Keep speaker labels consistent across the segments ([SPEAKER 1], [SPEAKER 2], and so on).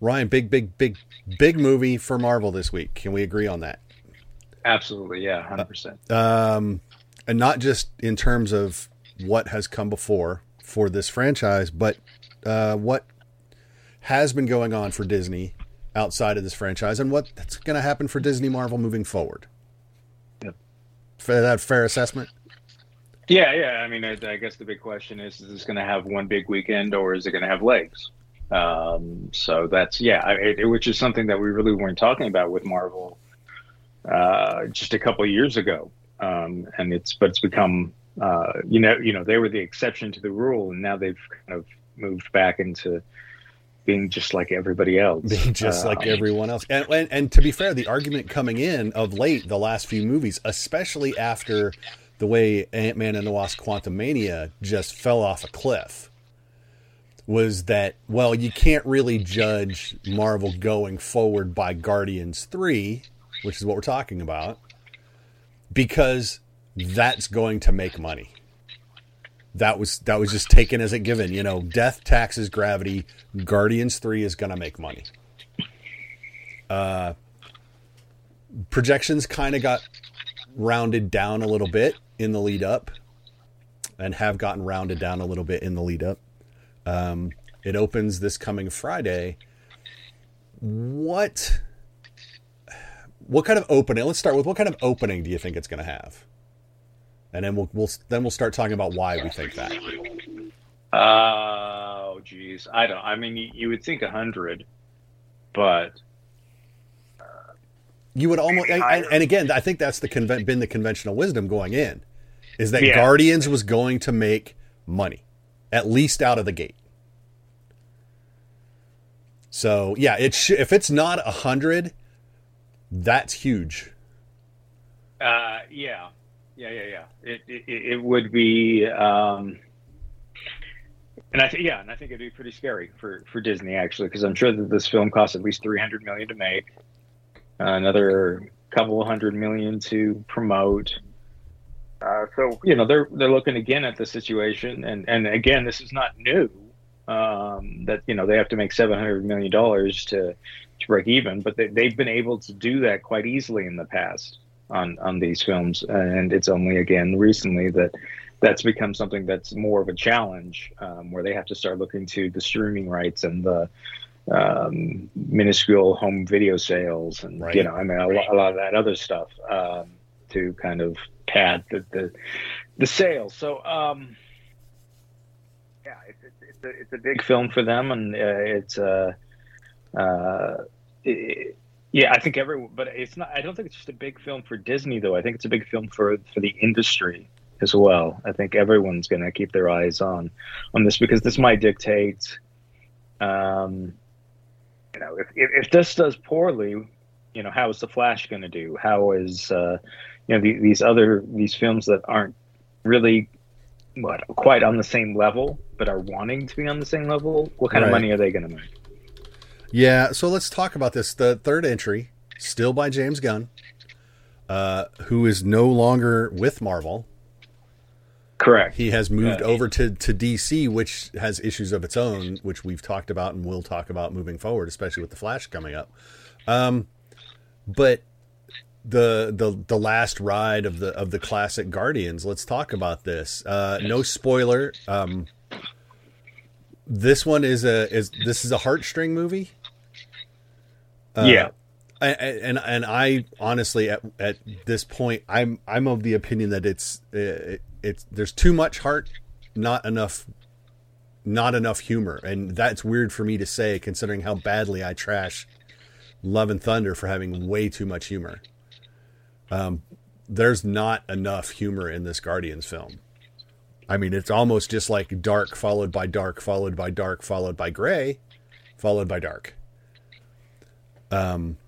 [SPEAKER 1] Ryan, big, big, big, big movie for Marvel this week. Can we agree on that?
[SPEAKER 2] Absolutely, yeah, 100%.
[SPEAKER 1] Um, and not just in terms of what has come before for this franchise, but uh, what has been going on for Disney outside of this franchise and what's going to happen for Disney Marvel moving forward.
[SPEAKER 2] Yep.
[SPEAKER 1] Fair, that fair assessment?
[SPEAKER 2] Yeah, yeah. I mean, I, I guess the big question is: Is this going to have one big weekend, or is it going to have legs? Um, so that's yeah, it, it, which is something that we really weren't talking about with Marvel uh, just a couple of years ago, um, and it's but it's become uh, you know you know they were the exception to the rule, and now they've kind of moved back into being just like everybody else.
[SPEAKER 1] Being just uh, like everyone else. And, and, and to be fair, the argument coming in of late, the last few movies, especially after the way Ant Man and the Wasp Quantumania just fell off a cliff, was that, well, you can't really judge Marvel going forward by Guardians 3, which is what we're talking about, because that's going to make money that was that was just taken as a given. You know, death, taxes, gravity. Guardians three is going to make money. Uh, projections kind of got rounded down a little bit in the lead up, and have gotten rounded down a little bit in the lead up. Um, it opens this coming Friday. What what kind of opening? Let's start with what kind of opening do you think it's going to have? and then we'll, we'll then we'll start talking about why we think that.
[SPEAKER 2] Oh, geez, I don't. I mean, you, you would think a hundred, but
[SPEAKER 1] uh, you would almost. And, and, again, I think that's the conven- been the conventional wisdom going in, is that yeah. Guardians was going to make money, at least out of the gate. So yeah, it sh- if it's not a hundred, that's huge.
[SPEAKER 2] Uh, yeah, yeah, yeah, yeah. It it, it would be, um, and I think yeah, and I think it'd be pretty scary for for Disney actually, because I'm sure that this film costs at least 300 million to make, uh, another couple hundred million to promote. Uh, so you know they're they're looking again at the situation, and and again this is not new. Um, that you know they have to make 700 million dollars to to break even, but they, they've been able to do that quite easily in the past on on these films, and it's only again recently that that's become something that's more of a challenge, um, where they have to start looking to the streaming rights and the um, minuscule home video sales, and right. you know, I mean, a, a, lot of that other stuff um, to kind of pad the the, the sales. So. Um, yeah, it's, it's, it's, a, it's a big film for them, and uh, it's uh, uh, it, yeah, I think everyone, but it's not. I don't think it's just a big film for Disney, though. I think it's a big film for for the industry as well. I think everyone's going to keep their eyes on on this because this might dictate. Um, you know, if, if, if this does poorly, you know, how is the Flash going to do? How is uh, you know the, these other these films that aren't really what quite on the same level, but are wanting to be on the same level? What kind right. of money are they going to make?
[SPEAKER 1] Yeah, so let's talk about this. The third entry, still by James Gunn, uh, who is no longer with Marvel.
[SPEAKER 2] Correct.
[SPEAKER 1] He has moved yeah. over to, to DC, which has issues of its own, which we've talked about and will talk about moving forward, especially with the Flash coming up. Um, but the the the last ride of the of the classic Guardians. Let's talk about this. Uh, no spoiler. Um, this one is a is this is a heartstring movie.
[SPEAKER 2] Uh, yeah.
[SPEAKER 1] And, and I honestly at at this point I'm I'm of the opinion that it's it, it's there's too much heart, not enough not enough humor, and that's weird for me to say considering how badly I trash Love and Thunder for having way too much humor. Um, there's not enough humor in this Guardians film. I mean, it's almost just like dark followed by dark followed by dark followed by gray followed by dark. Um,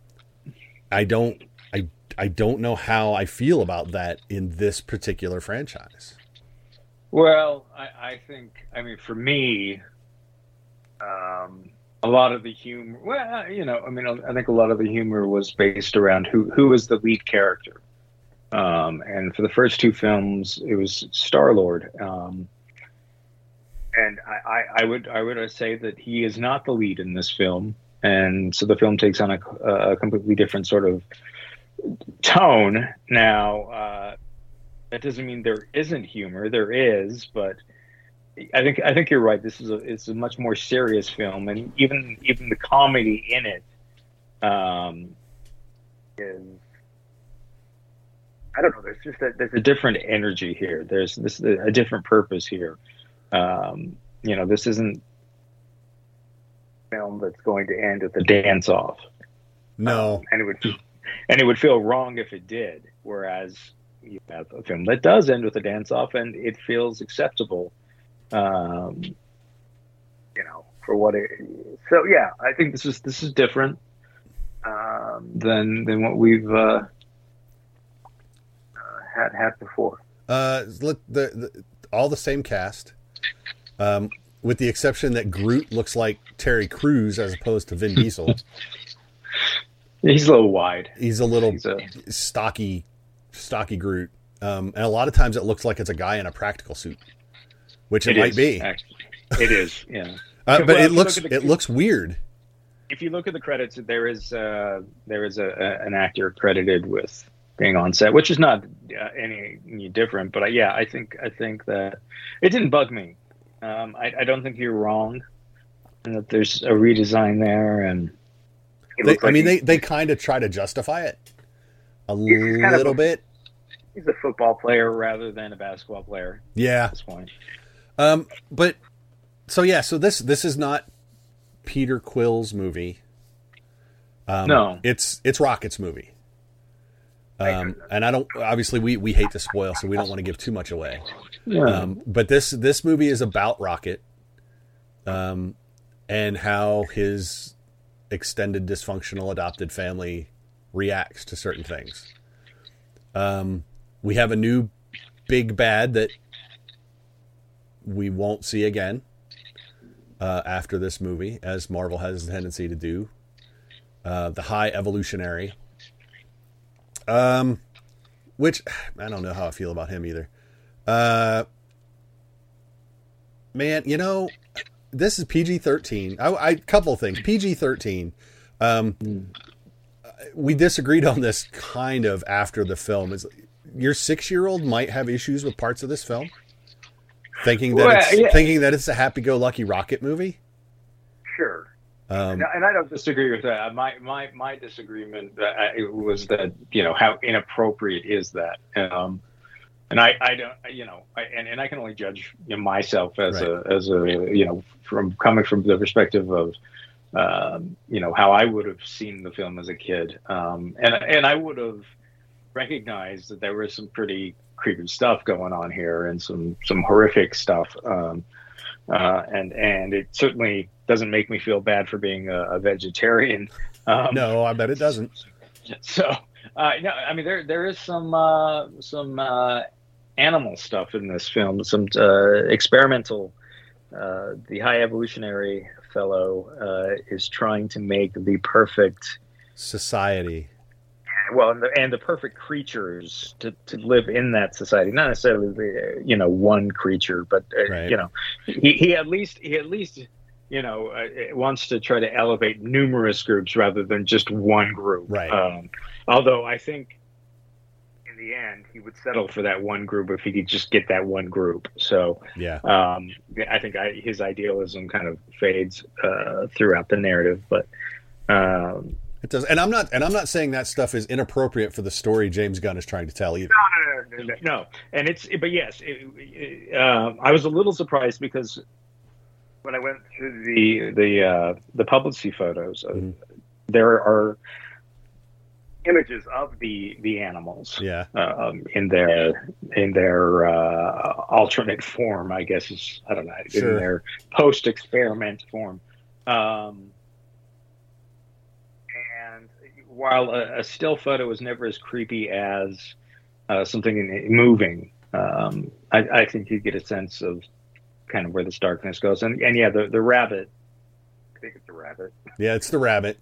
[SPEAKER 1] I don't, I, I don't know how I feel about that in this particular franchise.
[SPEAKER 2] Well, I, I think, I mean, for me, um, a lot of the humor, well, you know, I mean, I think a lot of the humor was based around who who was the lead character. Um, and for the first two films, it was Star Lord. Um, and I, I, I, would I would say that he is not the lead in this film, and so the film takes on a, a completely different sort of tone. Now, uh, that doesn't mean there isn't humor. There is, but I think I think you're right. This is a it's a much more serious film, and even even the comedy in it um, is I don't know. There's just a, there's a different energy here. There's this a different purpose here. Um, you know, this isn't film that's going to end with a dance off.
[SPEAKER 1] No,
[SPEAKER 2] um, and it would and it would feel wrong if it did. Whereas you have a film that does end with a dance off, and it feels acceptable um, you know, for what it. So yeah, I think this is this is different um, than than what we've uh, uh, had had before.
[SPEAKER 1] Uh, the, the, all the same cast, um, with the exception that Groot looks like Terry Crews as opposed to Vin Diesel.
[SPEAKER 2] He's a little wide.
[SPEAKER 1] He's a little He's a... stocky, stocky Groot. Um, and a lot of times it looks like it's a guy in a practical suit which it, it might
[SPEAKER 2] is,
[SPEAKER 1] be.
[SPEAKER 2] Actually. It is, yeah.
[SPEAKER 1] Uh, but well, it looks the, it looks weird.
[SPEAKER 2] If you look at the credits, there is uh, there is a, a, an actor credited with being on set, which is not uh, any, any, different. But uh, yeah, I think I think that it didn't bug me. Um, I, I, don't think you're wrong, and that there's a redesign there, and
[SPEAKER 1] they, like I mean they they kind of try to justify it a little kind of a, bit.
[SPEAKER 2] He's a football player rather than a basketball player.
[SPEAKER 1] Yeah,
[SPEAKER 2] at this point.
[SPEAKER 1] Um, but so yeah, so this this is not Peter Quill's movie.
[SPEAKER 2] Um, no,
[SPEAKER 1] it's it's Rocket's movie. Um, and I don't obviously we we hate to spoil, so we don't want to give too much away.
[SPEAKER 2] Yeah.
[SPEAKER 1] Um, but this this movie is about Rocket, um, and how his extended dysfunctional adopted family reacts to certain things. Um, we have a new big bad that we won't see again uh, after this movie, as Marvel has a tendency to do. Uh, the High Evolutionary, um, which I don't know how I feel about him either. Uh, man, you know, this is PG thirteen. I, I couple things PG thirteen. Um, mm. we disagreed on this kind of after the film. Is your six year old might have issues with parts of this film? Thinking that well, it's yeah. thinking that it's a happy-go-lucky rocket movie.
[SPEAKER 2] Sure, um, and, I don't disagree with that. My my my disagreement uh, was that you know how inappropriate is that, um, and I I don't you know I, and and I can only judge you know, myself as right. a as a you know from coming from the perspective of. Um, you know how I would have seen the film as a kid, um, and and I would have recognized that there were some pretty creepy stuff going on here and some some horrific stuff. Um, uh, and and it certainly doesn't make me feel bad for being a, a vegetarian.
[SPEAKER 1] Um, no, I bet it doesn't.
[SPEAKER 2] So, uh, no, I mean there there is some uh, some uh, animal stuff in this film, some uh, experimental. Uh, the high evolutionary fellow is trying to make the perfect
[SPEAKER 1] society
[SPEAKER 2] well, and the, and the perfect creatures to, to live in that society. Not necessarily the you know one creature, but uh, right. you know he, he at least he at least you know uh, wants to try to elevate numerous groups rather than just one group.
[SPEAKER 1] Right.
[SPEAKER 2] Um, although I think in the end he would settle for that one group if he could just get that one group. So
[SPEAKER 1] yeah,
[SPEAKER 2] um, I think I, his idealism kind of fades uh, throughout the narrative, but. Um,
[SPEAKER 1] it does, and I'm not, and I'm not saying that stuff is inappropriate for the story James Gunn is trying to tell either.
[SPEAKER 2] No, no, no, no, no. and it's, but yes, it, it, uh, I was a little surprised because when I went through the the uh, the publicity photos, uh, mm-hmm. there are images of the the animals.
[SPEAKER 1] Yeah.
[SPEAKER 2] Um, in their in their uh, alternate form, I guess is I don't know
[SPEAKER 1] Sure.
[SPEAKER 2] in their post experiment form. Um, and while a, a still photo is never as creepy as uh, something moving, um, I, I think you get a sense of kind of where this darkness goes. And and yeah, the the rabbit. I think it's a rabbit.
[SPEAKER 1] Yeah, it's the rabbit.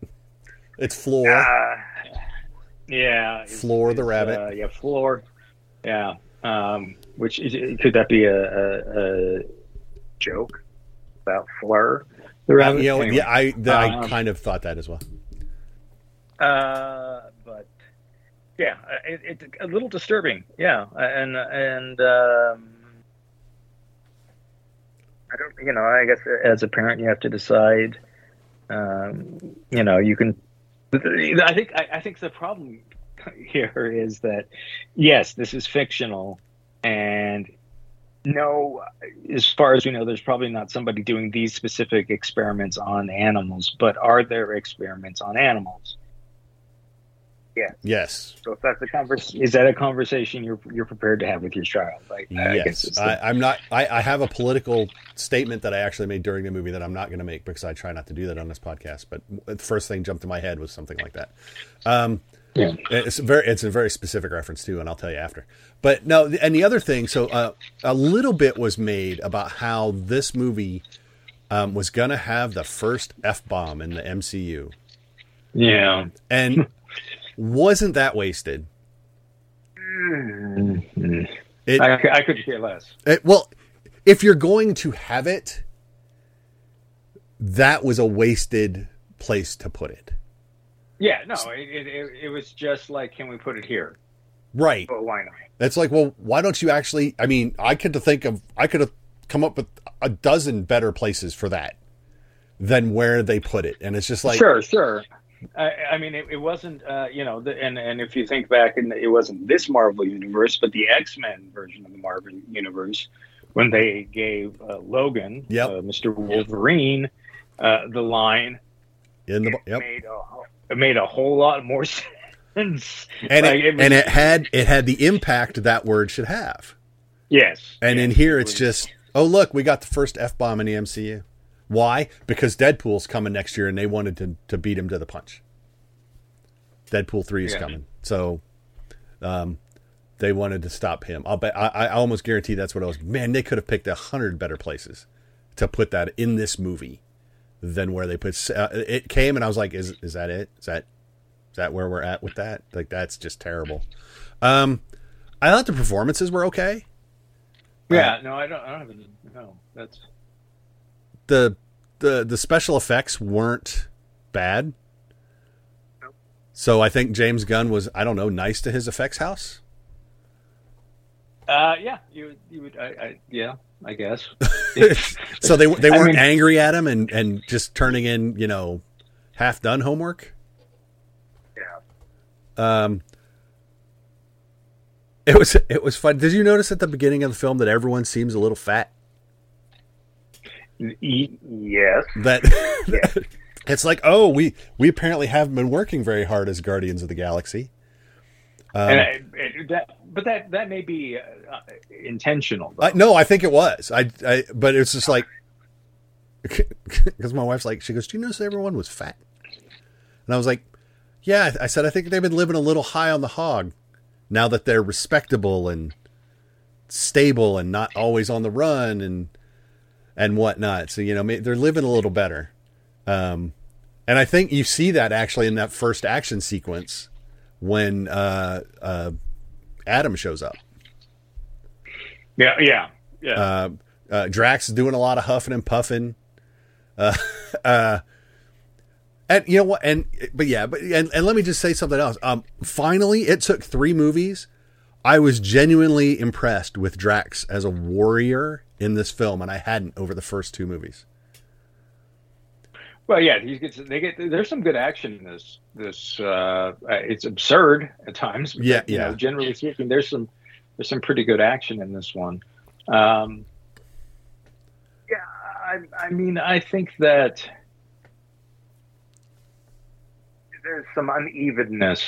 [SPEAKER 1] It's Floor.
[SPEAKER 2] Uh, yeah, it's-
[SPEAKER 1] Floor the
[SPEAKER 2] it's,
[SPEAKER 1] rabbit.
[SPEAKER 2] Uh, yeah, floor. Yeah. Um, which is, could that be a, a, a joke about Fleur the
[SPEAKER 1] Uh,
[SPEAKER 2] rabbit?
[SPEAKER 1] you know,
[SPEAKER 2] Anyway.
[SPEAKER 1] yeah, I th- I
[SPEAKER 2] Um,
[SPEAKER 1] kind of thought that as well.
[SPEAKER 2] Uh, but yeah, it, it's a little disturbing. Yeah, and and um, I don't, you know, I guess as a parent, you have to decide. Um, you know, you can. I think I, I think the problem here is that yes, this is fictional, and no, as far as we know, there's probably not somebody doing these specific experiments on animals. But are there experiments on animals?
[SPEAKER 1] Yes.
[SPEAKER 2] So if that's a convers, is that a conversation you're you're prepared to have with your child? Like, I
[SPEAKER 1] Yes, I,
[SPEAKER 2] the-
[SPEAKER 1] I'm not. I, I have a political statement that I actually made during the movie that I'm not going to make because I try not to do that on this podcast. But the first thing jumped to my head was something like that. Um,
[SPEAKER 2] Yeah.
[SPEAKER 1] it's a very, it's a very specific reference too, and I'll tell you after. But no, and the other thing, so uh, a little bit was made about how this movie um, was going to have the first f bomb in the MCU,
[SPEAKER 2] yeah.
[SPEAKER 1] and wasn't that wasted?
[SPEAKER 2] Mhm.
[SPEAKER 1] It,
[SPEAKER 2] I, I could care less.
[SPEAKER 1] It- well, if you're going to have it, that was a wasted place to put it.
[SPEAKER 2] Yeah, no, it, it, it, it was just like, can we put it here?
[SPEAKER 1] Right.
[SPEAKER 2] But why not?
[SPEAKER 1] It's like, well, why don't you actually? I mean, I could think of, I could have come up with a dozen better places for that than where they put it, and it's just like,
[SPEAKER 2] sure, sure. I, I mean, it, it wasn't, uh, you know, the, and and if you think back, and it wasn't this Marvel universe, but the X Men version of the Marvel universe, when they gave uh, Logan,
[SPEAKER 1] Yep.
[SPEAKER 2] uh, Mr. Wolverine, uh, the line,
[SPEAKER 1] in the
[SPEAKER 2] it
[SPEAKER 1] yep,
[SPEAKER 2] made a whole- it made a whole lot more sense.
[SPEAKER 1] and
[SPEAKER 2] Like,
[SPEAKER 1] it,
[SPEAKER 2] was-
[SPEAKER 1] and it had it had the impact that word should have,
[SPEAKER 2] yes,
[SPEAKER 1] and in here
[SPEAKER 2] it
[SPEAKER 1] it's just, oh look, we got the first f bomb in the MCU. Why? Because Deadpool's coming next year, and they wanted to to beat him to the punch. Deadpool three is
[SPEAKER 2] Yeah.
[SPEAKER 1] coming, so um, they wanted to stop him. I'll bet. I, I almost guarantee that's what it was. Man, they could have picked a hundred better places to put that in this movie than where they put. Uh, it came, and I was like, "Is is that it? Is that is that where we're at with that? Like that's just terrible." Um, I thought the performances were okay.
[SPEAKER 2] yeah. No, I don't. I don't have any. No, that's
[SPEAKER 1] the the the special effects weren't bad. So I think James Gunn was I don't know nice to his effects house.
[SPEAKER 2] uh, yeah. You you would I, I yeah. I guess.
[SPEAKER 1] so they they weren't
[SPEAKER 2] mean-
[SPEAKER 1] angry at him and and just turning in you know half done homework.
[SPEAKER 2] Yeah.
[SPEAKER 1] Um, it was it was fun. Did you notice at the beginning of the film that everyone seems a little fat?
[SPEAKER 2] Yes.
[SPEAKER 1] That it's like oh we we apparently haven't been working very hard as Guardians of the Galaxy. Um,
[SPEAKER 2] and I, that, but that that may be uh, intentional.
[SPEAKER 1] I, no, I think it was. I, I but it's just like because my wife's like, she goes, "Do you notice everyone was fat?" And I was like, "Yeah." I said, "I think they've been living a little high on the hog now that they're respectable and stable and not always on the run and and whatnot. So you know, they're living a little better." Um, and I think you see that actually in that first action sequence when uh, uh, Adam shows up.
[SPEAKER 2] yeah, yeah, yeah.
[SPEAKER 1] Uh, uh, Drax is doing a lot of huffing and puffing. Uh, uh, and you know what? And but yeah, but and, and let me just say something else. Um, finally, it took three movies. I was genuinely impressed with Drax as a warrior in this film, and I hadn't over the first two movies.
[SPEAKER 2] well, yeah, he gets they get there's some good action in this. This uh, it's absurd at times. but,
[SPEAKER 1] Yeah,
[SPEAKER 2] you know,
[SPEAKER 1] yeah.
[SPEAKER 2] generally speaking, there's some there's some pretty good action in this one. Um, yeah, I, I mean, I think that there's some unevenness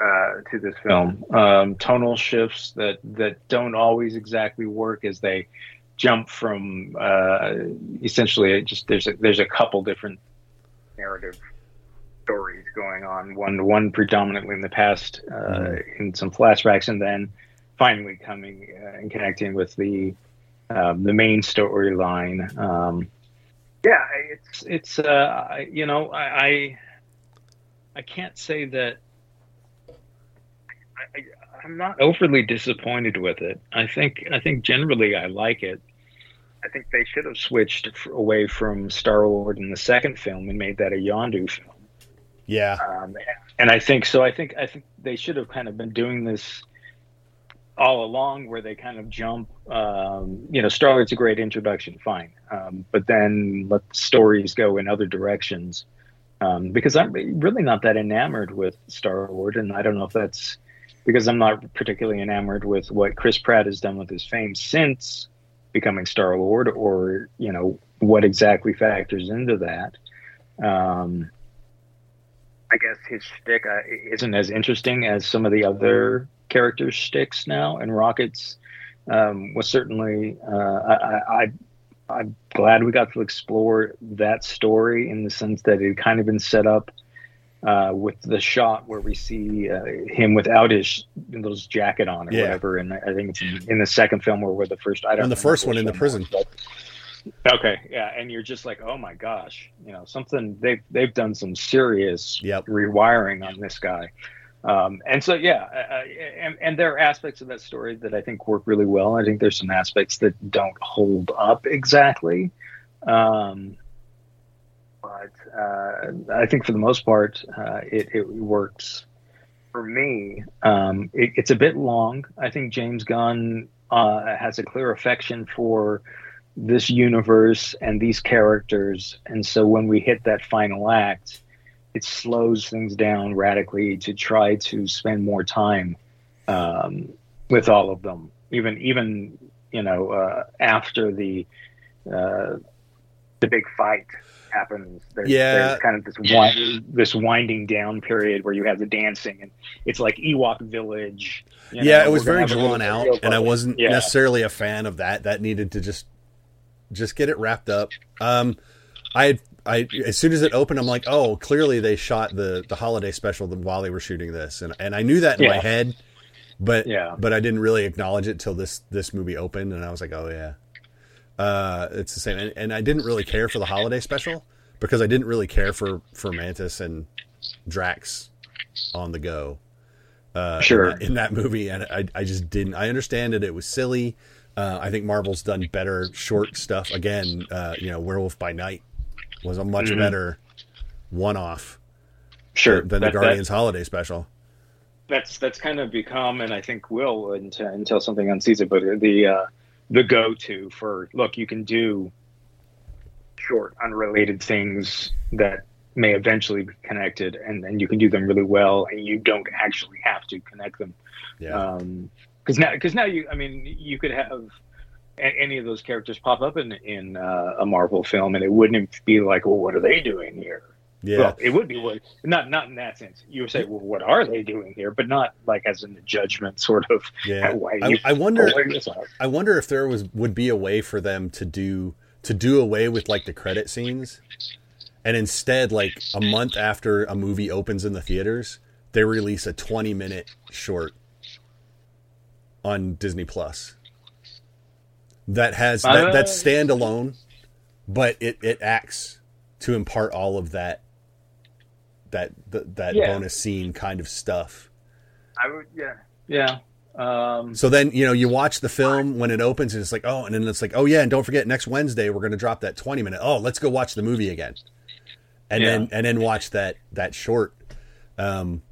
[SPEAKER 2] uh, to this film. Um, tonal shifts that that don't always exactly work as they jump from uh, essentially just there's a, there's a couple different narrative stories going on. One one predominantly in the past uh, mm-hmm. in some flashbacks, and then finally coming uh, and connecting with the um, the main storyline. Um, yeah, it's it's uh, you know I, I, I can't say that I, I'm not overly disappointed with it. I think I think generally I like it. I think they should have switched away from Star Lord in the second film and made that a Yondu film.
[SPEAKER 1] Yeah,
[SPEAKER 2] um, and I think so. I think I think they should have kind of been doing this all along, where they kind of jump. Um, you know, Star Lord's a great introduction, fine, um, but then let the stories go in other directions. Um, because I'm really not that enamored with Star Lord, and I don't know if that's because I'm not particularly enamored with what Chris Pratt has done with his fame since becoming Star Lord, or you know what exactly factors into that. Um, I guess his shtick uh, isn't as interesting as some of the other characters' shticks now, and Rockets um, was certainly. Uh, I, I, I'm glad we got to explore that story in the sense that it had kind of been set up uh, with the shot where we see uh, him without his those jacket on or yeah. whatever. And I think it's in, in, the second film where we're the first. I don't.
[SPEAKER 1] And the first one in the prison. Was,
[SPEAKER 2] okay, yeah, and you're just like, oh my gosh, you know, something they've they've done some serious
[SPEAKER 1] yep.
[SPEAKER 2] rewiring on this guy. Um, and so, yeah, uh, uh, and, and there are aspects of that story that I think work really well. I think there's some aspects that don't hold up exactly. Um, but uh, I think for the most part, uh, it, it, works for me. Um, it, it's a bit long. I think James Gunn uh, has a clear affection for this universe and these characters, and so when we hit that final act, it slows things down radically to try to spend more time um, with all of them. Even even you know uh, after the uh, the big fight happens. There's,
[SPEAKER 1] yeah,
[SPEAKER 2] there's kind of this wind, this winding down period where you have the dancing, and it's like Ewok Village.
[SPEAKER 1] You know, yeah, it was very drawn out, and I wasn't yeah. necessarily a fan of that. That needed to just just get it wrapped up. Um, I I as soon as it opened, I'm like, oh, clearly they shot the the holiday special while they were shooting this, and and I knew that in yeah. my head, but
[SPEAKER 2] yeah,
[SPEAKER 1] but I didn't really acknowledge it till this this movie opened, and I was like, oh yeah, uh, it's the same, and, and I didn't really care for the holiday special because I didn't really care for for Mantis and Drax on the go.
[SPEAKER 2] Uh, sure.
[SPEAKER 1] In that, in that, movie, and I I just didn't. I understand that it was silly. Uh, I think Marvel's done better short stuff. Again, uh, you know, Werewolf by Night was a much mm-hmm. better one-off.
[SPEAKER 2] Sure,
[SPEAKER 1] than that, the Guardians that, holiday special.
[SPEAKER 2] That's that's kind of become, and I think will until, until something unsees it. But the uh, the go-to for look, you can do short, unrelated things that may eventually be connected, and then you can do them really well, and you don't actually have to connect them.
[SPEAKER 1] Yeah.
[SPEAKER 2] Because um, now, because now you, I mean, you could have any of those characters pop up in in uh, a Marvel film, and it wouldn't be like, well, what are they doing here?
[SPEAKER 1] Yeah,
[SPEAKER 2] well, it would be what not not in that sense. You would say, well, what are they doing here? But not like as in the judgment sort of.
[SPEAKER 1] Yeah, I, I, wonder. I wonder if there was would be a way for them to do to do away with like the credit scenes, and instead, like a month after a movie opens in the theaters, they release a twenty minute short on Disney Plus that has that, uh, that's standalone, but it, it acts to impart all of that that that, that yeah. bonus scene kind of stuff.
[SPEAKER 2] I would, yeah, yeah. Um,
[SPEAKER 1] so then you know you watch the film when it opens and it's like oh and then it's like oh yeah and don't forget next Wednesday we're going to drop that twenty minute oh let's go watch the movie again, and yeah. then and then watch that that short. Um,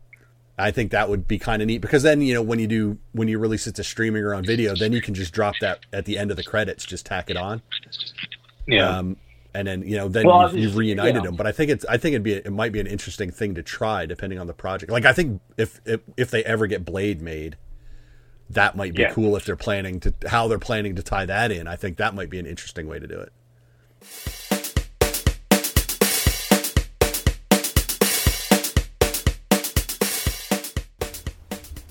[SPEAKER 1] I think that would be kind of neat because then you know when you do when you release it to streaming or on video, then you can just drop that at the end of the credits, just tack it on.
[SPEAKER 2] Yeah. Um,
[SPEAKER 1] and then you know then well, you've, you've, reunited yeah. them. But I think it's I think it'd be it might be an interesting thing to try depending on the project. Like I think if if, if they ever get Blade made, that might be yeah. cool if they're planning to how they're planning to tie that in. I think that might be an interesting way to do it.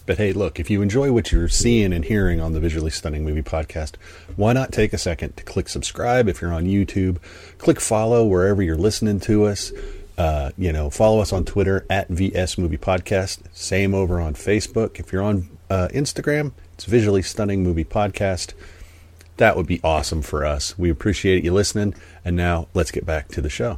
[SPEAKER 1] But hey, look, if you enjoy what you're seeing and hearing on the Visually Stunning Movie Podcast, why not take a second to click subscribe if you're on YouTube? Click follow wherever you're listening to us. Uh, you know, follow us on Twitter at VS Movie Podcast. Same over on Facebook. If you're on uh, Instagram, it's Visually Stunning Movie Podcast. That would be awesome for us. We appreciate you listening. And now let's get back to the show.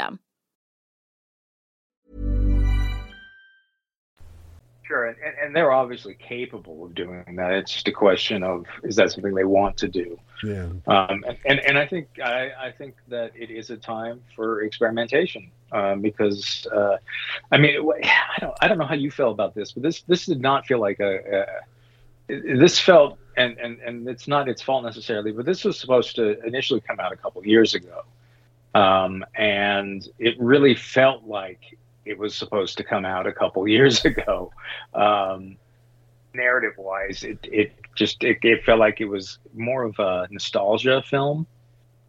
[SPEAKER 2] Sure, and, and they're obviously capable of doing that. It's just a question of is that something they want to do?
[SPEAKER 1] Yeah.
[SPEAKER 2] Um, and and I think I, I think that it is a time for experimentation um, because uh, I mean I don't I don't know how you feel about this, but this this did not feel like a, a this felt and, and and it's not its fault necessarily, but this was supposed to initially come out a couple years ago, um, and it really felt like it was supposed to come out a couple years ago. Um, narrative wise, it, it just it, it, felt like it was more of a nostalgia film.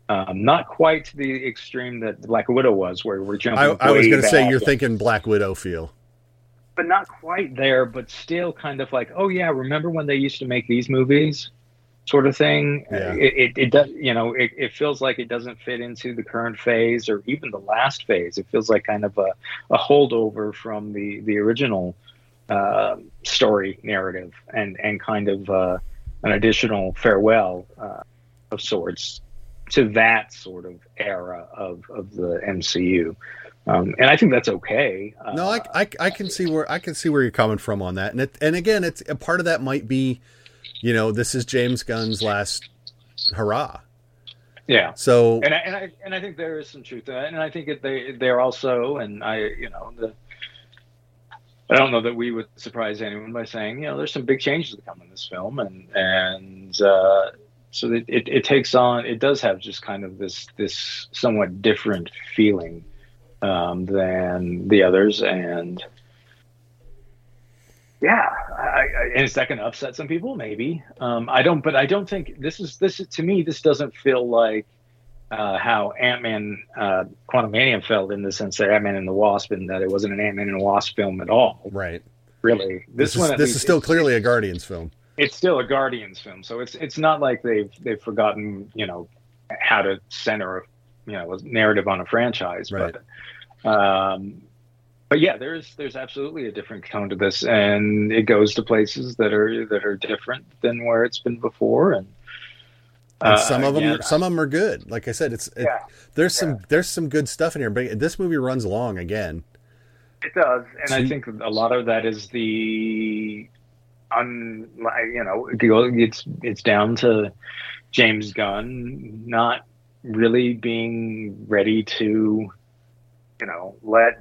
[SPEAKER 2] Um, not quite to the extreme that Black Widow was, where we're jumping.
[SPEAKER 1] I, I was going to say you're thinking Black Widow feel,
[SPEAKER 2] but not quite there. But still, kind of like, oh yeah, remember when they used to make these movies? Sort of thing.
[SPEAKER 1] Yeah.
[SPEAKER 2] It, it, it, does, you know, it, it feels like it doesn't fit into the current phase or even the last phase. It feels like kind of a, a holdover from the, the original uh, story narrative and, and kind of uh, an additional farewell uh, of sorts to that sort of era of, of the MCU. Um, and I think that's okay.
[SPEAKER 1] no, I, I, I can see where I can see where you're coming from on that, and it, and again, it's a part of that might be you know, this is James Gunn's last hurrah.
[SPEAKER 2] Yeah.
[SPEAKER 1] So
[SPEAKER 2] and I, and I and I think there is some truth to that, and I think that they they're also, and I you know the. I don't know that we would surprise anyone by saying, you know, there's some big changes that come in this film, and and uh, so it, it, it takes on, it does have just kind of this this somewhat different feeling um, than the others, and yeah, I, I, and is that going to upset some people? Maybe. Um, I don't, but I don't think this is this to me. This doesn't feel like uh, how Ant Man, uh, Quantumania felt in the sense that Ant Man and the Wasp, and that it wasn't an Ant Man and the Wasp film at all.
[SPEAKER 1] Right.
[SPEAKER 2] Really,
[SPEAKER 1] this, this is this is still clearly a Guardians film.
[SPEAKER 2] It's still a Guardians film, so it's it's not like they've they've forgotten you know how to center a you know a narrative on a franchise,
[SPEAKER 1] right.
[SPEAKER 2] but. Um, but yeah, there's there's absolutely a different tone to this, and it goes to places that are that are different than where it's been before, and,
[SPEAKER 1] and some uh, of them yeah, some of them are good. Like I said, it's it,
[SPEAKER 2] yeah,
[SPEAKER 1] there's
[SPEAKER 2] yeah.
[SPEAKER 1] some there's some good stuff in here, but this movie runs long again.
[SPEAKER 2] It does, and so, I think a lot of that is the un you know it's it's down to James Gunn not really being ready to you know let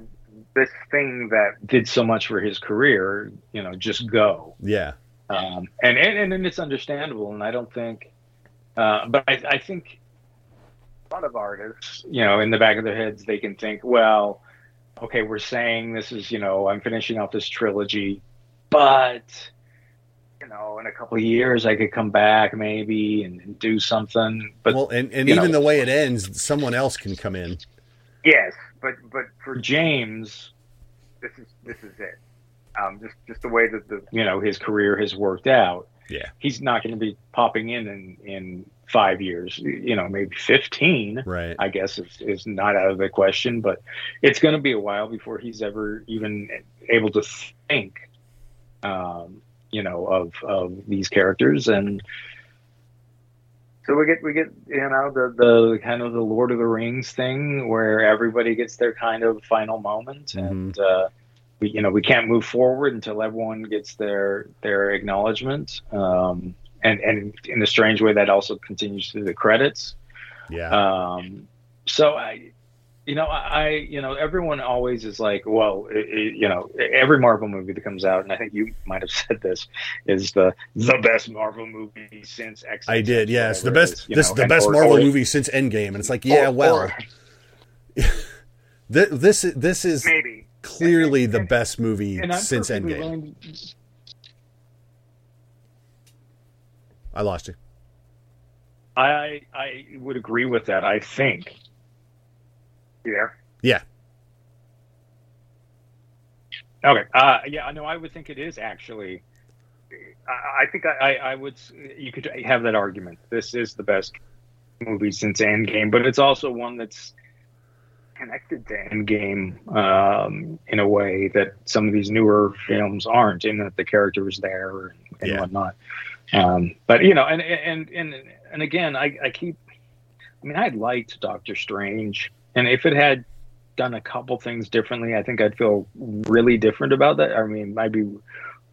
[SPEAKER 2] this thing that did so much for his career, you know, just go.
[SPEAKER 1] Yeah.
[SPEAKER 2] Um, and, and and it's understandable, and I don't think, uh, but I, I think a lot of artists, you know, in the back of their heads, they can think, well, okay, we're saying this is, you know, I'm finishing off this trilogy, but you know, in a couple of years, I could come back maybe and, and do something. But
[SPEAKER 1] well, and, and even know, the way it ends, someone else can come in.
[SPEAKER 2] Yes, but but for James, this is this is it. Um, just just the way that the you know his career has worked out.
[SPEAKER 1] Yeah.
[SPEAKER 2] He's not going to be popping in in in five years. You know, maybe fifteen.
[SPEAKER 1] Right.
[SPEAKER 2] I guess is is not out of the question, but it's going to be a while before he's ever even able to think. Um, you know of of these characters and so we get we get you know the the kind of the Lord of the Rings thing where everybody gets their kind of final moment
[SPEAKER 1] Mhm.
[SPEAKER 2] and uh, we you know we can't move forward until everyone gets their their acknowledgement um, and and in a strange way that also continues through the credits
[SPEAKER 1] Yeah.
[SPEAKER 2] um, so I, you know, I, you know, everyone always is like, well, it, it- you know, every Marvel movie that comes out, and I think you might have said this, is the the best Marvel movie since X.
[SPEAKER 1] I did. Yes. The best.
[SPEAKER 2] is,
[SPEAKER 1] this
[SPEAKER 2] know,
[SPEAKER 1] the best
[SPEAKER 2] or-
[SPEAKER 1] Marvel
[SPEAKER 2] or-
[SPEAKER 1] movie since Endgame, and it's like, yeah,
[SPEAKER 2] or-
[SPEAKER 1] well,
[SPEAKER 2] or
[SPEAKER 1] this this is
[SPEAKER 2] maybe
[SPEAKER 1] clearly
[SPEAKER 2] And-
[SPEAKER 1] the best movie since Endgame.
[SPEAKER 2] willing-
[SPEAKER 1] I lost you.
[SPEAKER 2] I I would agree with that. I think. You there?
[SPEAKER 1] Yeah.
[SPEAKER 2] Okay. Uh, yeah. No, I would think it is actually. I, I think I, I, I would. You could have that argument. This is the best movie since Endgame, but it's also one that's connected to Endgame um, in a way that some of these newer films aren't. In that the character is there and, and
[SPEAKER 1] Yeah.
[SPEAKER 2] whatnot. Um, but you know, and and and and again, I, I keep. I mean, I liked Doctor Strange, and if it had done a couple things differently, I think I'd feel really different about that. I mean, I'd be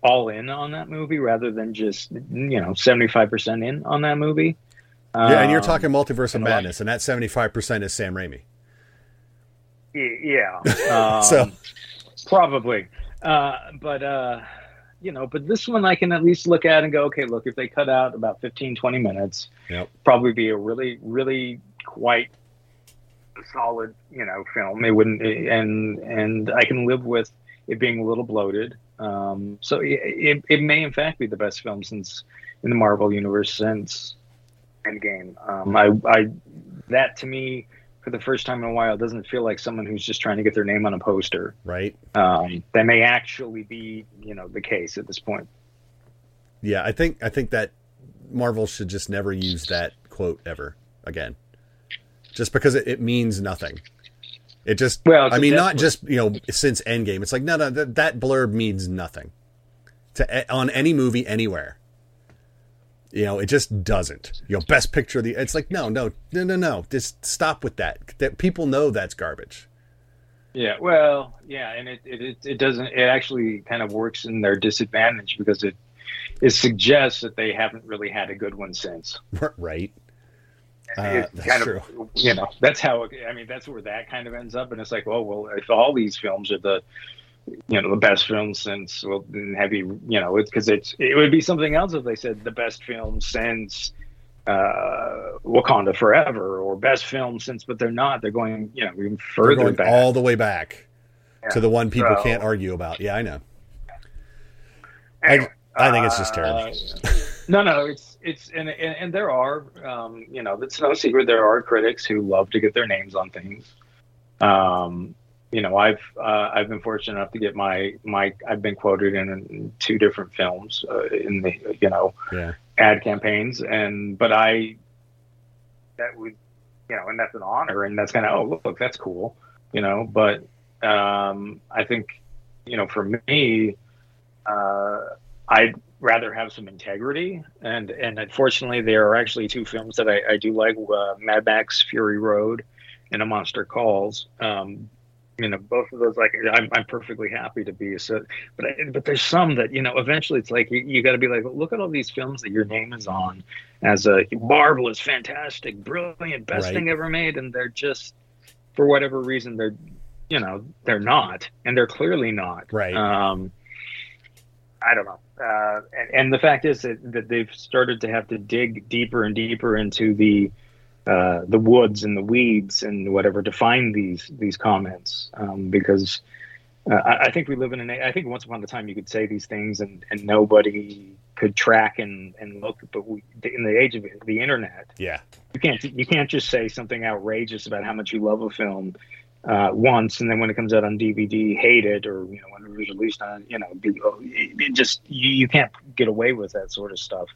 [SPEAKER 2] all in on that movie rather than just you know seventy five percent in on that movie.
[SPEAKER 1] Yeah, and you're
[SPEAKER 2] Um,
[SPEAKER 1] talking multiverse of madness, and that 75 percent is Sam Raimi.
[SPEAKER 2] Yeah, um,
[SPEAKER 1] So-
[SPEAKER 2] probably, uh, but uh, you know, but this one I can at least look at and go, okay, look, if they cut out about 15, 20 minutes,
[SPEAKER 1] Yep.
[SPEAKER 2] probably be a really, really quite solid, you know, film. It wouldn't, and and I can live with it being a little bloated. Um, so it, it, it may in fact be the best film since in the Marvel universe since Endgame. Um, I, I that to me for the first time in a while doesn't feel like someone who's just trying to get their name on a poster.
[SPEAKER 1] Right.
[SPEAKER 2] Um, that may actually be, you know, the case at this point.
[SPEAKER 1] Yeah, I think I think that Marvel should just never use that quote ever again, just because it, it means nothing. It just,
[SPEAKER 2] Well,
[SPEAKER 1] I mean, not just you know since Endgame. It's like no, no, that, that blurb means nothing to eh, on any movie anywhere. You know, it just doesn't. You know, best picture of the. It's like no, no, no, no, no. Just stop with that. That people know that's garbage.
[SPEAKER 2] Yeah, well, yeah, and it, it, it doesn't. It actually kind of works in their disadvantage because it it suggests that they haven't really had a good one since.
[SPEAKER 1] right. Uh, that's true.
[SPEAKER 2] of, you know, that's how. it- I mean, that's where that kind of ends up, and it's like, oh well, if all these films are the, you know, the best films since, well, then have you, you know, it's because it's it would be something else if they said the best film since. Uh, Wakanda Forever or best film since, but they're not. They're going, you know, even further
[SPEAKER 1] going
[SPEAKER 2] back.
[SPEAKER 1] all the way back
[SPEAKER 2] Yeah.
[SPEAKER 1] to the one people
[SPEAKER 2] So-
[SPEAKER 1] can't argue about. Yeah, I know. I,
[SPEAKER 2] Anyway,
[SPEAKER 1] I think it's just
[SPEAKER 2] uh,
[SPEAKER 1] terrible.
[SPEAKER 2] No, no, it's it's and and, and there are, um, you know, it's no secret there are critics who love to get their names on things. Um, you know, I've uh, I've been fortunate enough to get my my I've been quoted in, in two different films uh, in the you know
[SPEAKER 1] Yeah.
[SPEAKER 2] ad campaigns, and but I that would you know, and that's an honor, and that's kind of oh look, that's cool, you know. But um, I think you know, for me, uh, I'd rather have some integrity, and and unfortunately, there are actually two films that I, I do like: uh, Mad Max: Fury Road and A Monster Calls. Um, you know, both of those, like, I'm, I'm perfectly happy to be so, but I, but there's some that you know, eventually, it's like you, you got to be like, look at all these films that your name is on as a marvelous, fantastic, brilliant, best
[SPEAKER 1] Right.
[SPEAKER 2] thing ever made, and they're just for whatever reason they're you know they're not, and they're clearly not.
[SPEAKER 1] Right.
[SPEAKER 2] Um, I don't know. Uh, and, and the fact is that, that they've started to have to dig deeper and deeper into the uh, the woods and the weeds and whatever to find these these comments um, because uh, I, I think we live in an I think once upon a time you could say these things and, and nobody could track and, and look but we, in the age of the internet
[SPEAKER 1] Yeah.
[SPEAKER 2] you can't you can't just say something outrageous about how much you love a film uh, once, and then when it comes out on DVD, hate it, or you know when it was released on, you know, it, it just you, you can't get away with that sort of stuff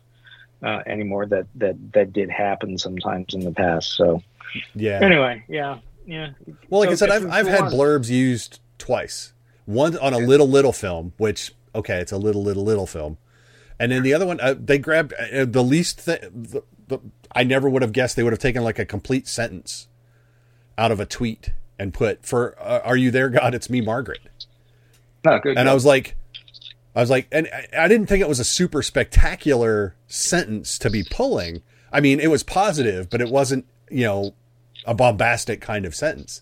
[SPEAKER 2] uh, anymore. That that that did happen sometimes in the past. So
[SPEAKER 1] yeah.
[SPEAKER 2] Anyway, yeah, yeah.
[SPEAKER 1] Well, like so I said, I've I've had blurbs used twice. One on a little little film, which okay, it's a little little little film, and then the other one uh, they grabbed uh, the least thing. The, the, I never would have guessed they would have taken like a complete sentence out of a tweet and put for uh, "Are you there, God? It's me, Margaret."
[SPEAKER 2] Oh, good.
[SPEAKER 1] And I was like, I was like, and I, I didn't think it was a super spectacular sentence to be pulling. I mean, it was positive, but it wasn't, you know, a bombastic kind of sentence.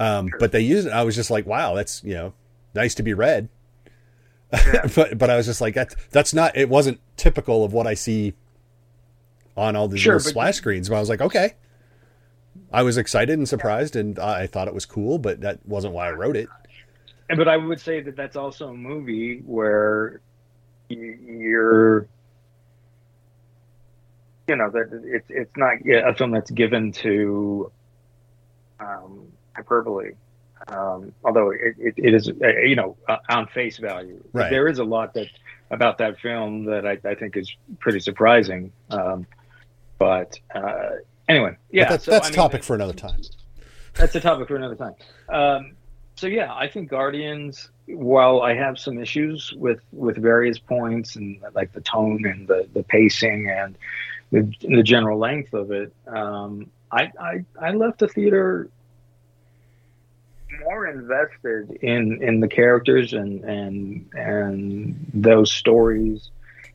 [SPEAKER 1] Um, sure. But they used it. I was just like, wow, that's you know, nice to be read. Yeah. but but I was just like, that's that's not. It wasn't typical of what I see on all these sure, splash screens. But I was like, okay, I was excited and surprised, and I thought it was cool, but that wasn't why I wrote it.
[SPEAKER 2] But I would say that that's also a movie where you're, you know, that it's it's not a film that's given to um, hyperbole. Um, although it, it, it is, uh, you know, uh, on face value,
[SPEAKER 1] right.
[SPEAKER 2] there is a lot that about that film that I, I think is pretty surprising. Um, but uh, Anyway, yeah,
[SPEAKER 1] that's, so, that's I mean, topic for another time.
[SPEAKER 2] That's a topic for another time. Um, so yeah, I think Guardians. While I have some issues with with various points and like the tone and the the pacing and the, the general length of it, um, I, I I left the theater more invested in in the characters and and and those stories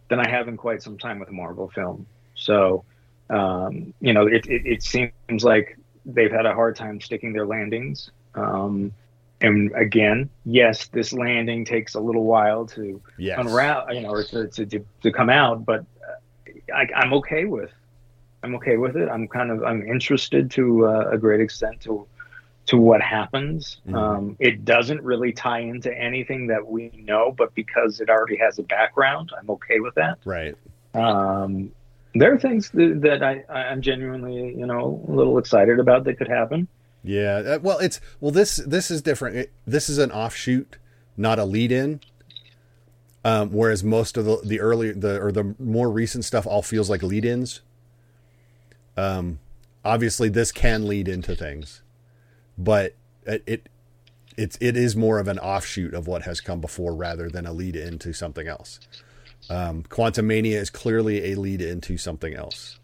[SPEAKER 2] than I have in quite some time with a Marvel film. So um, you know, it, it, it, seems like they've had a hard time sticking their landings. Um, and again, yes, this landing takes a little while to
[SPEAKER 1] yes.
[SPEAKER 2] unravel, you know, or to, to, to come out, but I, I'm okay with, I'm okay with it. I'm kind of, I'm interested to uh, a great extent to, to what happens. Mm-hmm. Um, it doesn't really tie into anything that we know, but because it already has a background, I'm okay with that.
[SPEAKER 1] Right.
[SPEAKER 2] Um, there are things that, I, I'm genuinely, you know, a little excited about that could happen.
[SPEAKER 1] Yeah, uh, well, it's well this this is different. It, this is an offshoot, not a lead in. Um, whereas most of the the early the or the more recent stuff all feels like lead ins. Um, obviously this can lead into things, but it, it it's it is more of an offshoot of what has come before rather than a lead into something else. Um, Quantumania is clearly a lead into something else.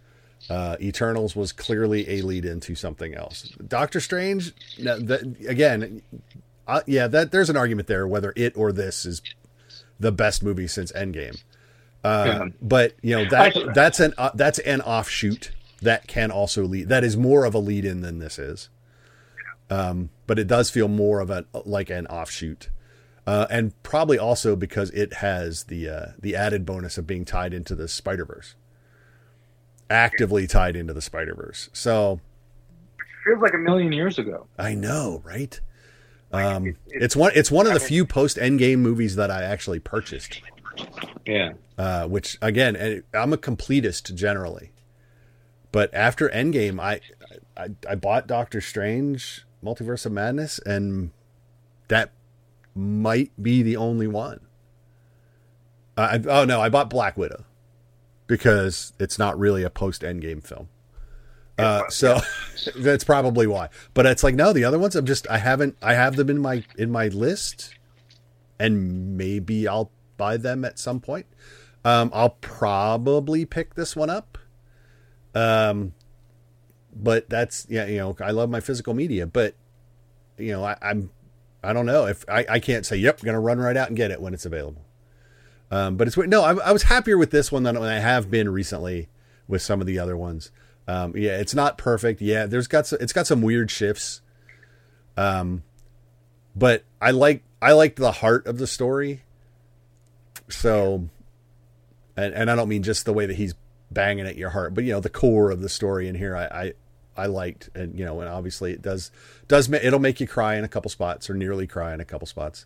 [SPEAKER 1] Uh, Eternals was clearly a lead into something else. Doctor Strange, that, again, uh, yeah, that there's an argument there whether it or this is the best movie since Endgame. Uh, yeah. But you know that that's an uh, that's an offshoot that can also lead. That is more of a lead in than this is. Um, but it does feel more of a like an offshoot uh, and probably also because it has the uh, the added bonus of being tied into the Spider Verse, actively tied into the Spider Verse. So it
[SPEAKER 2] feels like a million years ago.
[SPEAKER 1] I know, right? Um, it's, it's one. It's one of the few post Endgame movies that I actually purchased.
[SPEAKER 2] Yeah.
[SPEAKER 1] Uh, which again, I'm a completist generally, but after Endgame, I I, I bought Doctor Strange, Multiverse of Madness, and that might be the only one. I, oh no, I bought Black Widow because it's not really a post Endgame film. Uh, so that's probably why. But it's like no, the other ones I'm just I haven't I have them in my in my list, and maybe I'll buy them at some point. Um, I'll probably pick this one up. Um, but that's yeah, you know, I love my physical media, but you know, I, I'm I don't know if I, I can't say, yep, going to run right out and get it when it's available. Um, but it's no, I, I, was happier with this one than I have been recently with some of the other ones. Um, yeah, it's not perfect. Yeah, there's got some, it's got some weird shifts. Um, but I like I like the heart of the story. So, and and I don't mean just the way that he's banging at your heart, but you know the core of the story in here. I, I I liked, and you know, and obviously it does does it'll make you cry in a couple spots or nearly cry in a couple spots.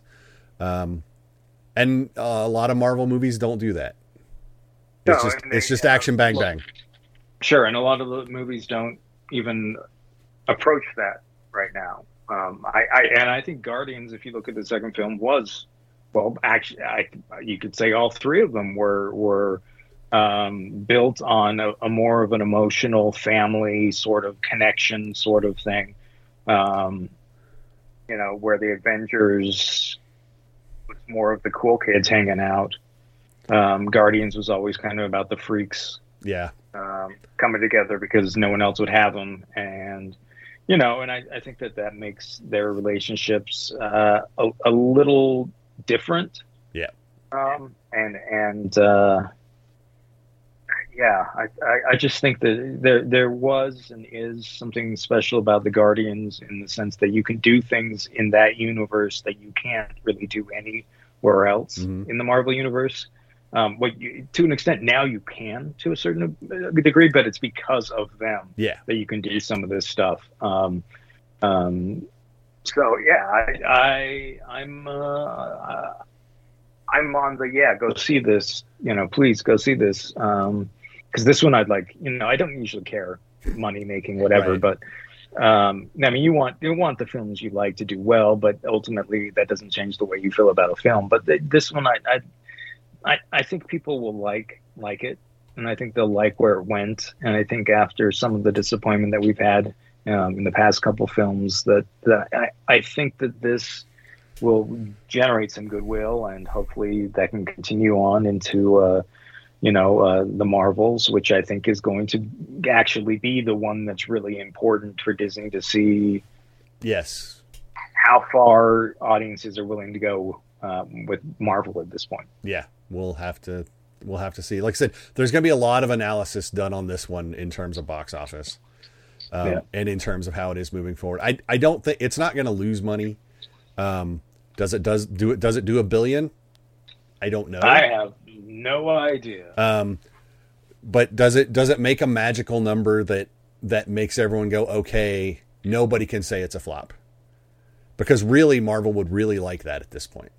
[SPEAKER 1] Um, and uh, a lot of Marvel movies don't do that. It's no, just they, it's just action bang bang.
[SPEAKER 2] Sure, and a lot of the movies don't even approach that right now. um, I, I and I think Guardians, if you look at the second film, was well, actually, I, you could say all three of them were were um, built on a, a, more of an emotional family sort of connection sort of thing. Um, you know, where the Avengers was more of the cool kids hanging out. Um, Guardians was always kind of about the freaks.
[SPEAKER 1] Yeah.
[SPEAKER 2] Um, coming together because no one else would have them, and you know, and I, I think that that makes their relationships uh, a, a little different.
[SPEAKER 1] Yeah.
[SPEAKER 2] Um, and and uh, yeah, I, I, I just think that there there was and is something special about the Guardians in the sense that you can do things in that universe that you can't really do anywhere else mm-hmm. in the Marvel universe. Um, what you, to an extent now you can to a certain degree, but it's because of them
[SPEAKER 1] yeah.
[SPEAKER 2] that you can do some of this stuff. Um, um, so yeah, I, I I'm uh, I'm on the yeah. Go see this. You know, please go see this. Um, because this one I'd like. You know, I don't usually care money making whatever, right. but um, I mean, you want you want the films you like to do well, but ultimately that doesn't change the way you feel about a film. But th- this one, I, I I I think people will like like it, and I think they'll like where it went. And I think after some of the disappointment that we've had um, in the past couple films, that, that I I think that this will generate some goodwill, and hopefully that can continue on into. Uh, you know, uh, the Marvels, which I think is going to actually be the one that's really important for Disney to see.
[SPEAKER 1] Yes.
[SPEAKER 2] How far audiences are willing to go um, with Marvel at this point.
[SPEAKER 1] Yeah, we'll have to we'll have to see. Like I said, there's going to be a lot of analysis done on this one in terms of box office, um, yeah. and in terms of how it is moving forward. I I don't think it's not going to lose money. Um, does it does do it does it do a billion? I don't know.
[SPEAKER 2] I have no idea.
[SPEAKER 1] Um, but does it does it make a magical number that that makes everyone go okay? Nobody can say it's a flop because really Marvel would really like that at this point.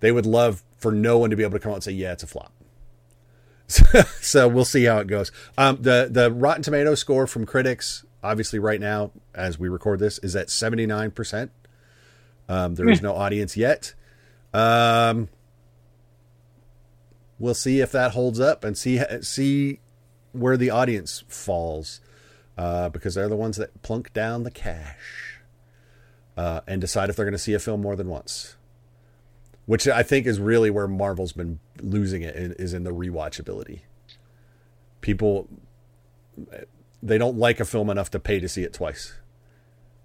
[SPEAKER 1] They would love for no one to be able to come out and say yeah it's a flop. So, we'll see how it goes. Um, the the Rotten Tomato score from critics, obviously, right now as we record this, is at seventy nine percent. Um, there is no audience yet. Um, we'll see if that holds up and see see where the audience falls uh, because they're the ones that plunk down the cash uh, and decide if they're going to see a film more than once. Which I think is really where Marvel's been losing it is in the rewatchability. People they don't like a film enough to pay to see it twice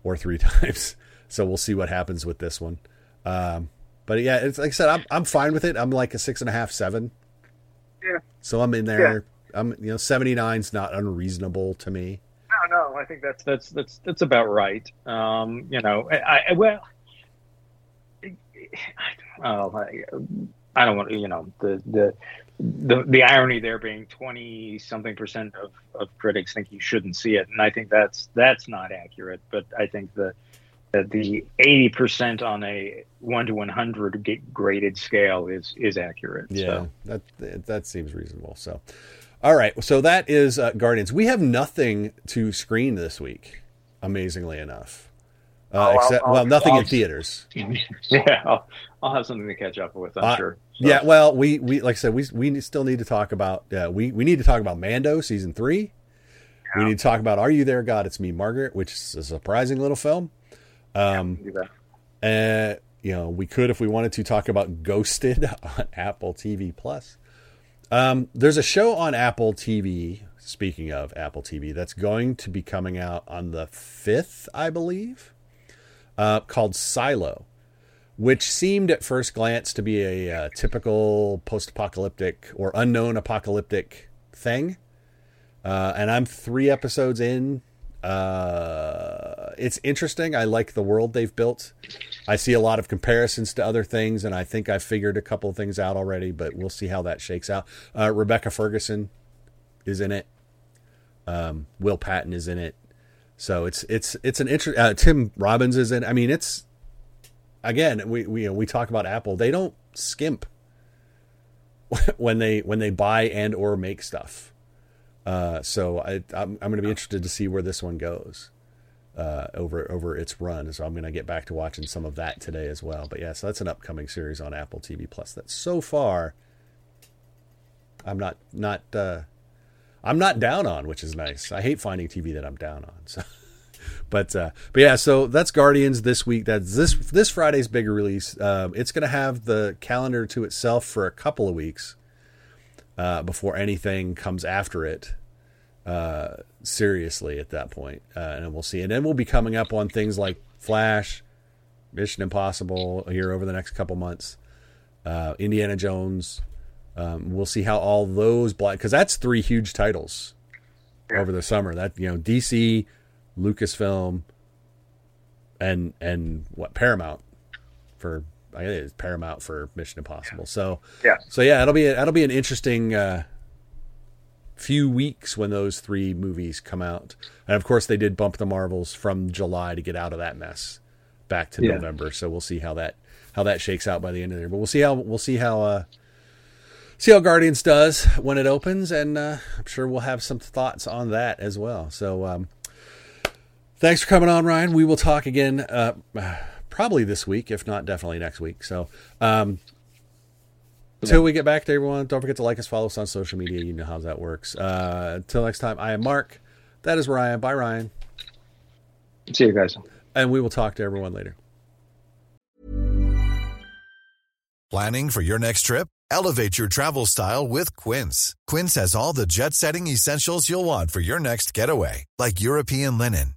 [SPEAKER 1] or three times. So we'll see what happens with this one. Um, but yeah, it's like I said, I'm I'm fine with it. I'm like a six and a half, seven.
[SPEAKER 2] Yeah.
[SPEAKER 1] So I'm in there. Yeah. I'm you know 79's not unreasonable to me.
[SPEAKER 2] No, no, I think that's that's that's that's about right. Um, you know, I, I well, oh, I, I don't want to, you know, the the the the irony there being 20 something percent of, of critics think you shouldn't see it and i think that's that's not accurate but i think the that the 80% on a 1 to 100 graded scale is is accurate
[SPEAKER 1] yeah so. that that seems reasonable so. All right so that is uh, guardians. We have nothing to screen this week amazingly enough. Uh, oh, except I'll, well nothing I'll, in theaters.
[SPEAKER 2] Yeah I'll, I'll, have something to catch up with i'm uh, sure.
[SPEAKER 1] so. yeah well we we like i said we we still need to talk about uh, we we need to talk about mando season three. Yeah. we need to talk about are you there god? It's me margaret which is a surprising little film um, yeah, uh, you know, we could if we wanted to talk about Ghosted on Apple TV Plus. Um, there's a show on Apple TV. Speaking of Apple TV, that's going to be coming out on the fifth, I believe, uh, called Silo, which seemed at first glance to be a, uh, typical post-apocalyptic or unknown apocalyptic thing. Uh, and I'm three episodes in uh, it's interesting. I like the world they've built. I see a lot of comparisons to other things, and I think I've figured a couple of things out already. But we'll see how that shakes out. Uh, Rebecca Ferguson is in it. Um, Will Patton is in it. So it's it's it's an interest. Uh, Tim Robbins is in. I mean, it's again we we we talk about Apple. They don't skimp when they when they buy and or make stuff. Uh, so I, I'm, I'm going to be interested to see where this one goes. Uh, over over its run. So I'm going to get back to watching some of that today as well. But yeah, so that's an upcoming series on Apple TV Plus. That so far, I'm not not uh, I'm not down on, which is nice. I hate finding TV that I'm down on. So. But uh, but yeah, so that's Guardians this week. That's this this Friday's big release. Uh, it's going to have the calendar to itself for a couple of weeks uh, before anything comes after it uh, seriously at that point. Uh, and we'll see. And then we'll be coming up on things like Flash, Mission Impossible here over the next couple months, uh, Indiana Jones. Um, we'll see how all those black because that's three huge titles yeah. over the summer. That you know DC, Lucasfilm, and and what Paramount for I guess it's Paramount for Mission Impossible. So
[SPEAKER 2] yeah,
[SPEAKER 1] so yeah, it'll be a, that'll be an interesting uh, few weeks when those three movies come out, and of course they did bump the Marvels from July to get out of that mess back to yeah. November. So we'll see how that how that shakes out by the end of the year. But we'll see how we'll see how uh, see how Guardians does when it opens, and uh, I'm sure we'll have some thoughts on that as well. So. Um, thanks for coming on, Ryan. We will talk again uh, probably this week, if not definitely next week. So, um, until we get back to everyone, don't forget to like us, follow us on social media. You know how that works. Uh, until next time, I am Mark. That is Ryan. Bye, Ryan.
[SPEAKER 2] See you guys.
[SPEAKER 1] And we will talk to everyone later.
[SPEAKER 3] Planning for your next trip? Elevate your travel style with Quince. Quince has all the jet setting essentials you'll want for your next getaway, like European linen